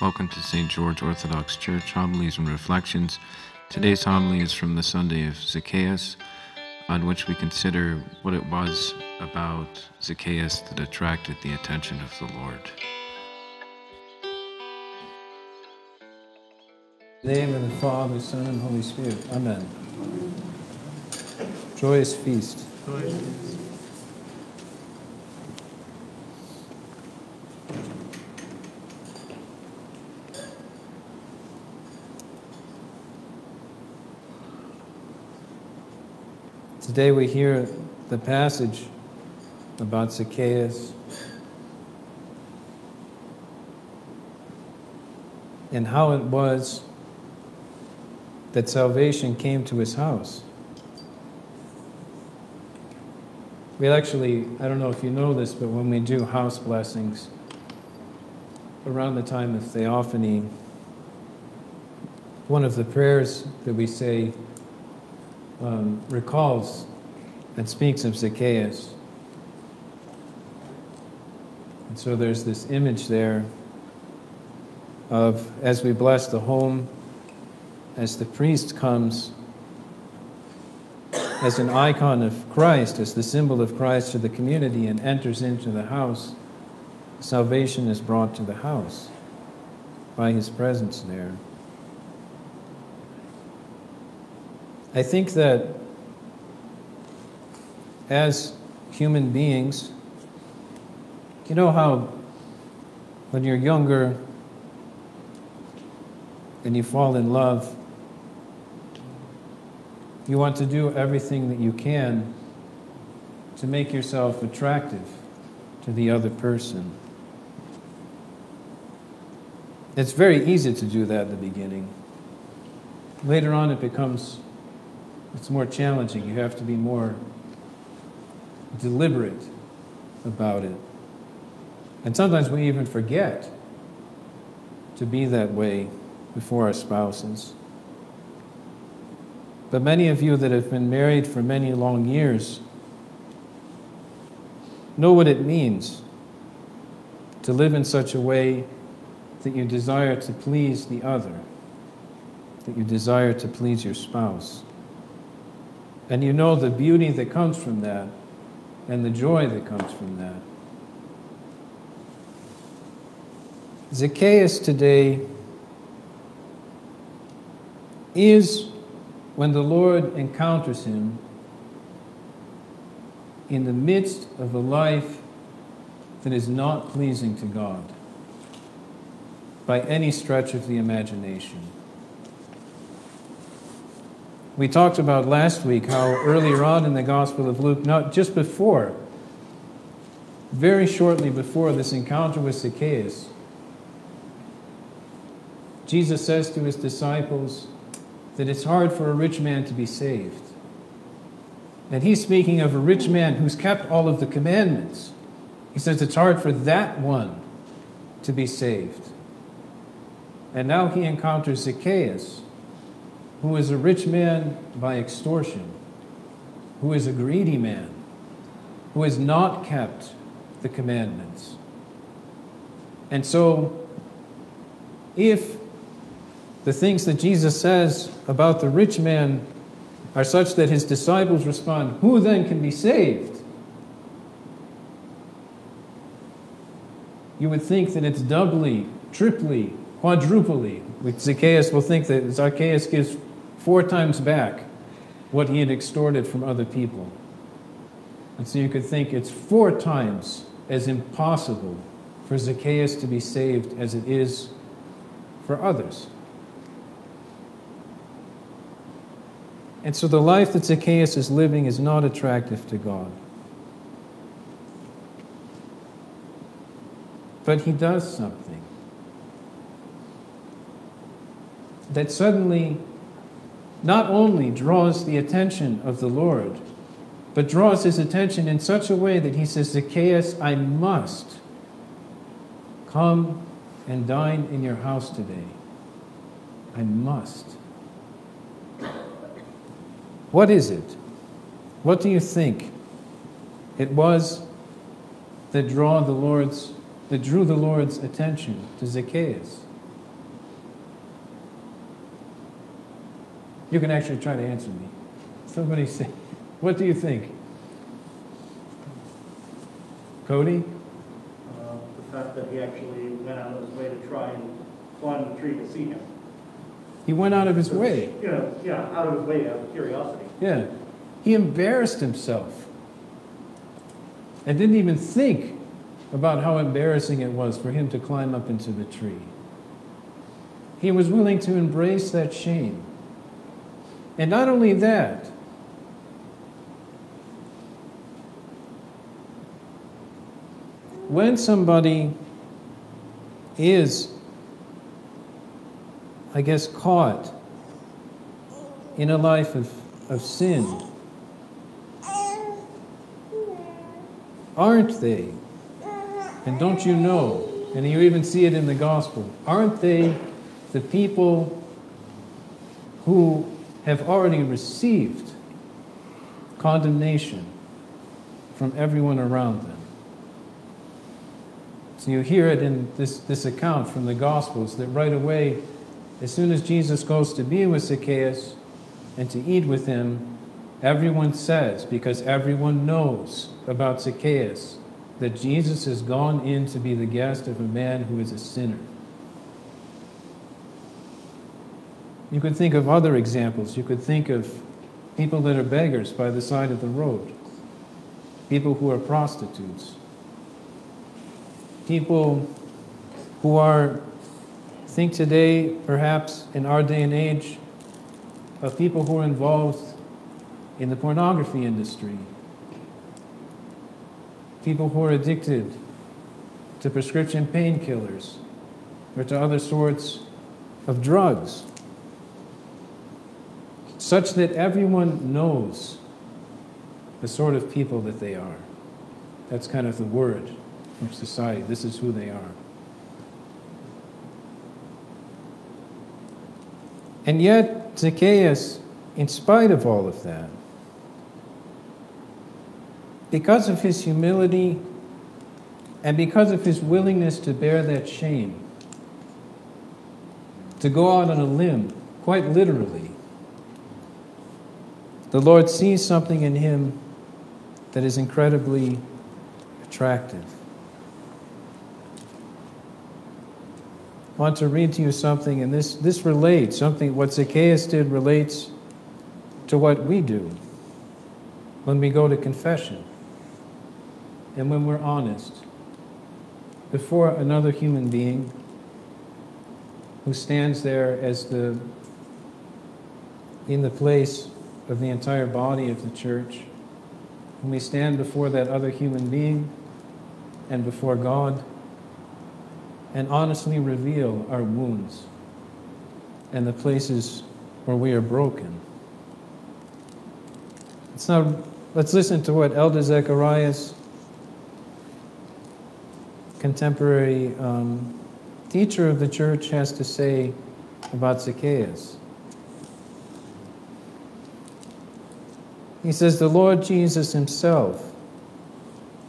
Welcome to St. George Orthodox Church Homilies and Reflections. Today's homily is from the Sunday of Zacchaeus, on which we consider what it was about Zacchaeus that attracted the attention of the Lord. In the name of the Father, Son, and Holy Spirit. Amen. Joyous feast. Today we hear the passage about Zacchaeus and how it was that salvation came to his house. We actually, I don't know if you know this, but when we do house blessings around the time of Theophany, one of the prayers that we say um, recalls and speaks of Zacchaeus. And so there's this image there of as we bless the home, as the priest comes as an icon of Christ, as the symbol of Christ to the community and enters into the house, salvation is brought to the house by his presence there. I think that as human beings, you know how when you're younger and you fall in love, you want to do everything that you can to make yourself attractive to the other person. It's very easy to do that at the beginning. Later on, it becomes it's more challenging. You have to be more deliberate about it. And sometimes we even forget to be that way before our spouses. But many of you that have been married for many long years know what it means to live in such a way that you desire to please the other, that you desire to please your spouse. And you know the beauty that comes from that and the joy that comes from that. Zacchaeus today is when the Lord encounters him in the midst of a life that is not pleasing to God by any stretch of the imagination. We talked about last week how earlier on in the Gospel of Luke, not just before, very shortly before this encounter with Zacchaeus, Jesus says to his disciples that it's hard for a rich man to be saved. And he's speaking of a rich man who's kept all of the commandments. He says it's hard for that one to be saved. And now he encounters Zacchaeus, who is a rich man by extortion, who is a greedy man, who has not kept the commandments. And so, if the things that Jesus says about the rich man are such that his disciples respond, Who then can be saved? You would think that it's doubly, triply, quadruply. Zacchaeus will think that Zacchaeus gives four times back what he had extorted from other people. And so you could think it's four times as impossible for Zacchaeus to be saved as it is for others. And so the life that Zacchaeus is living is not attractive to God. But he does something that suddenly not only draws the attention of the Lord, but draws his attention in such a way that he says, Zacchaeus, I must come and dine in your house today. I must. What is it? What do you think it was that draw the Lord's that drew the Lord's attention to Zacchaeus? You can actually try to answer me. Somebody say, what do you think? Cody? Uh, the fact that he actually went out of his way to try and climb the tree to see him. He went out of his way. You know, yeah, out of his way out of curiosity. Yeah. He embarrassed himself and didn't even think about how embarrassing it was for him to climb up into the tree. He was willing to embrace that shame. And not only that, when somebody is, I guess, caught in a life of, of sin, aren't they? And don't you know? And you even see it in the gospel. Aren't they the people who have already received condemnation from everyone around them? So you hear it in this, this account from the Gospels that right away, as soon as Jesus goes to be with Zacchaeus and to eat with him, everyone says, because everyone knows about Zacchaeus, that Jesus has gone in to be the guest of a man who is a sinner. You could think of other examples. You could think of people that are beggars by the side of the road, people who are prostitutes, people who are, think today, perhaps in our day and age, of people who are involved in the pornography industry, people who are addicted to prescription painkillers or to other sorts of drugs, such that everyone knows the sort of people that they are. That's kind of the word from society. This is who they are. And yet, Zacchaeus, in spite of all of that, because of his humility and because of his willingness to bear that shame, to go out on a limb, quite literally, the Lord sees something in him that is incredibly attractive. I want to read to you something, and this, this relates, something what Zacchaeus did relates to what we do when we go to confession and when we're honest before another human being who stands there as the in the place of the entire body of the church when we stand before that other human being and before God and honestly reveal our wounds and the places where we are broken. It's not, let's listen to what Elder Zacharias contemporary um, teacher of the church has to say about Zacchaeus. He says, The Lord Jesus himself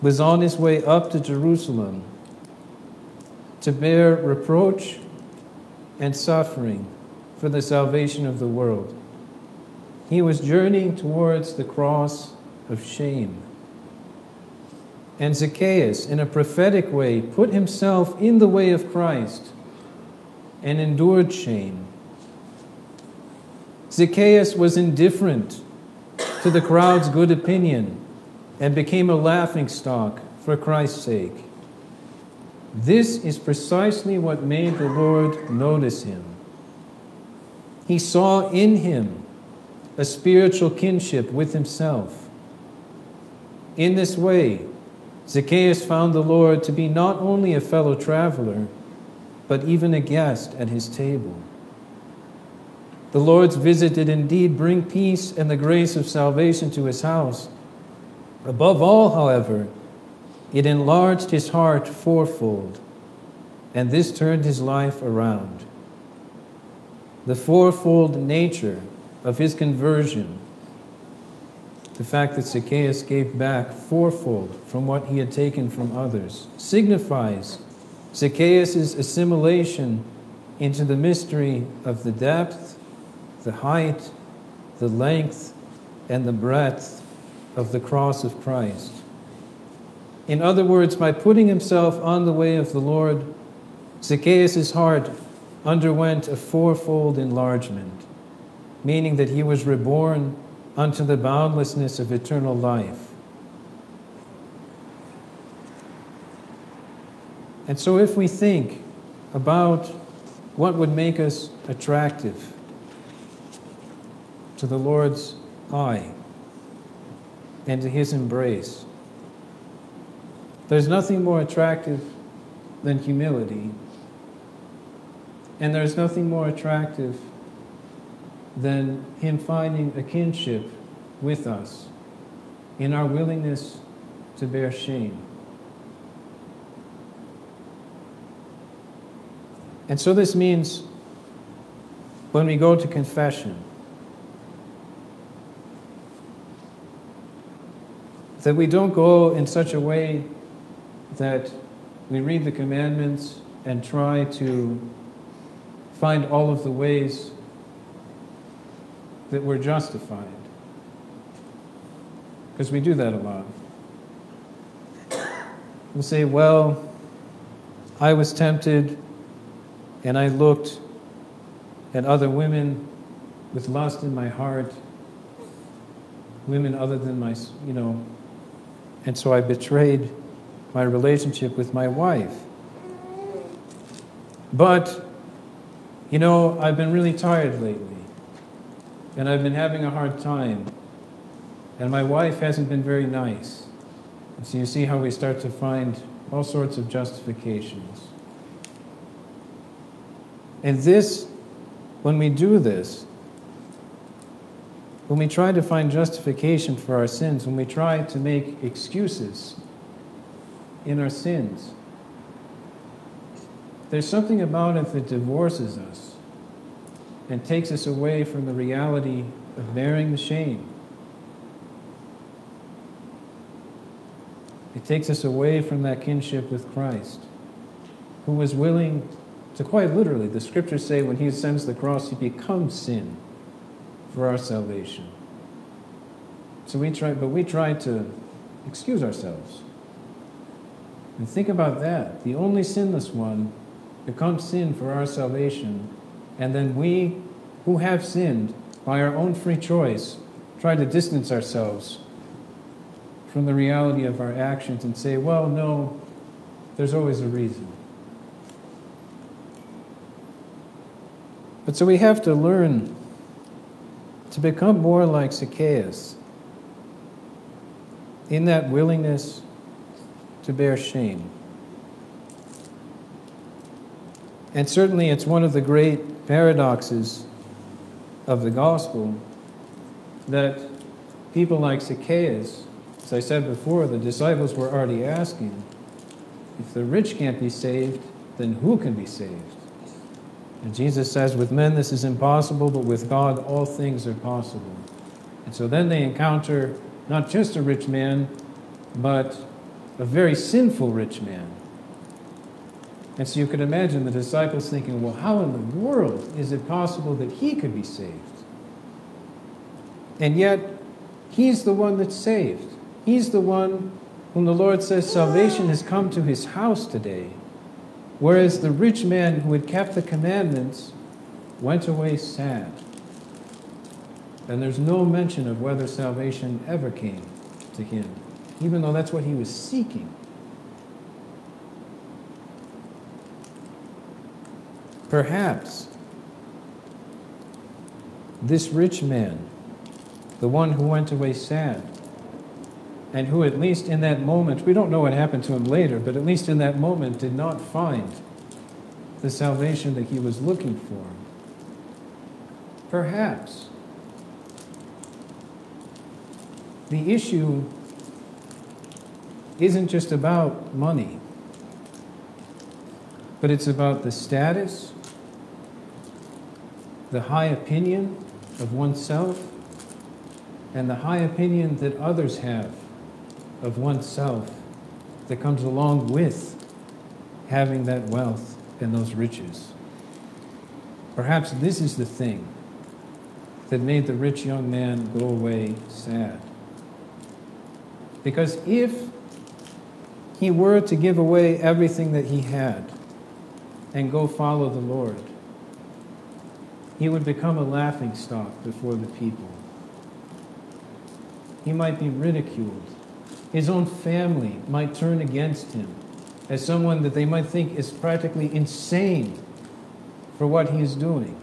was on his way up to Jerusalem to bear reproach and suffering for the salvation of the world. He was journeying towards the cross of shame. And Zacchaeus, in a prophetic way, put himself in the way of Christ and endured shame. Zacchaeus was indifferent to the crowd's good opinion and became a laughing stock for Christ's sake. This is precisely what made the Lord notice him. He saw in him a spiritual kinship with himself. In this way, Zacchaeus found the Lord to be not only a fellow traveler, but even a guest at his table. The Lord's visit did indeed bring peace and the grace of salvation to his house. Above all, however, it enlarged his heart fourfold, and this turned his life around. The fourfold nature of his conversion the fact that Zacchaeus gave back fourfold from what he had taken from others signifies Zacchaeus' assimilation into the mystery of the depth, the height, the length and the breadth of the cross of Christ. In other words, by putting himself on the way of the Lord, Zacchaeus' heart underwent a fourfold enlargement, meaning that he was reborn unto the boundlessness of eternal life. And so, if we think about what would make us attractive to the Lord's eye and to his embrace, there's nothing more attractive than humility. And there's nothing more attractive than Him finding a kinship with us in our willingness to bear shame. And so this means when we go to confession, that we don't go in such a way that we read the commandments and try to find all of the ways that we're justified. Because we do that a lot. We'll say, well, I was tempted and I looked at other women with lust in my heart, women other than my, you know, and so I betrayed my relationship with my wife. But, you know, I've been really tired lately, and I've been having a hard time, and my wife hasn't been very nice. And so you see how we start to find all sorts of justifications. And this, when we do this, when we try to find justification for our sins, when we try to make excuses in our sins, there's something about it that divorces us and takes us away from the reality of bearing the shame. It takes us away from that kinship with Christ, who was willing to quite literally, the scriptures say when he ascends the cross, he becomes sin for our salvation. So we try, but we try to excuse ourselves. And think about that. The only sinless one becomes sin for our salvation, and then we who have sinned by our own free choice try to distance ourselves from the reality of our actions and say, well, no, there's always a reason. But so we have to learn to become more like Zacchaeus in that willingness to bear shame. And certainly, it's one of the great paradoxes of the gospel that people like Zacchaeus, as I said before, the disciples were already asking if the rich can't be saved, then who can be saved? And Jesus says, with men this is impossible, but with God all things are possible. And so then they encounter not just a rich man, but a very sinful rich man. And so you can imagine the disciples thinking, well, how in the world is it possible that he could be saved? And yet, he's the one that's saved. He's the one whom the Lord says salvation has come to his house today. Whereas the rich man who had kept the commandments went away sad. And there's no mention of whether salvation ever came to him, even though that's what he was seeking. Perhaps this rich man, the one who went away sad, and who, at least in that moment, we don't know what happened to him later, but at least in that moment, did not find the salvation that he was looking for. Perhaps the issue isn't just about money, but it's about the status, the high opinion of oneself, and the high opinion that others have of oneself that comes along with having that wealth and those riches. Perhaps this is the thing that made the rich young man go away sad. Because if he were to give away everything that he had and go follow the Lord, he would become a laughing stock before the people. He might be ridiculed. His own family might turn against him as someone that they might think is practically insane for what he is doing.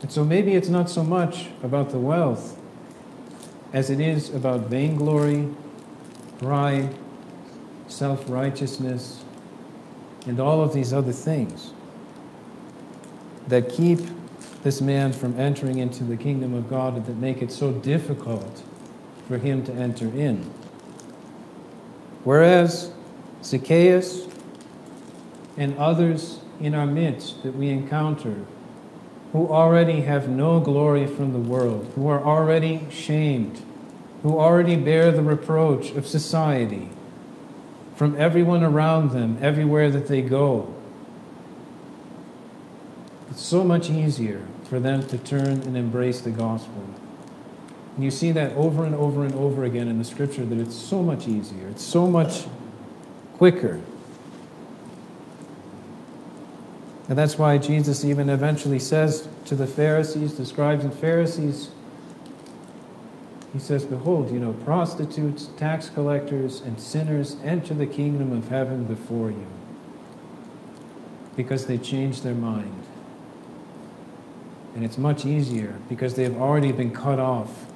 And so maybe it's not so much about the wealth as it is about vainglory, pride, self righteousness, and all of these other things that keep this man from entering into the kingdom of God and that make it so difficult for him to enter in. Whereas Zacchaeus and others in our midst that we encounter who already have no glory from the world, who are already shamed, who already bear the reproach of society from everyone around them, everywhere that they go. It's so much easier for them to turn and embrace the gospel. And you see that over and over and over again in the scripture that it's so much easier, it's so much quicker And that's why Jesus even eventually says to the Pharisees, the scribes and Pharisees, he says, Behold, you know, prostitutes, tax collectors, and sinners enter the kingdom of heaven before you because they changed their mind. And it's much easier because they have already been cut off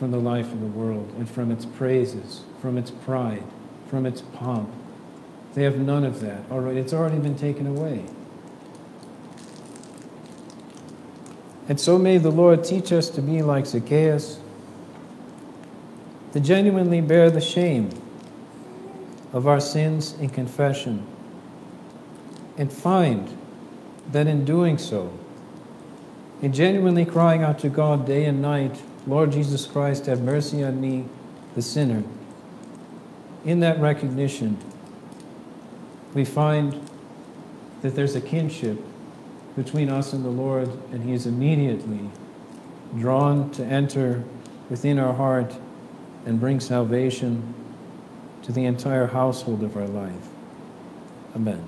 from the life of the world and from its praises, from its pride, from its pomp. They have none of that. All right, it's already been taken away. And so may the Lord teach us to be like Zacchaeus, to genuinely bear the shame of our sins in confession, and find that in doing so, in genuinely crying out to God day and night, Lord Jesus Christ, have mercy on me, the sinner, in that recognition, we find that there's a kinship between us and the Lord, and He is immediately drawn to enter within our heart and bring salvation to the entire household of our life. Amen.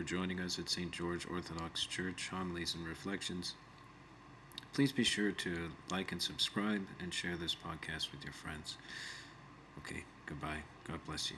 For joining us at St. George Orthodox Church Homilies and Reflections. Please be sure to like and subscribe and share this podcast with your friends. Okay, goodbye. God bless you.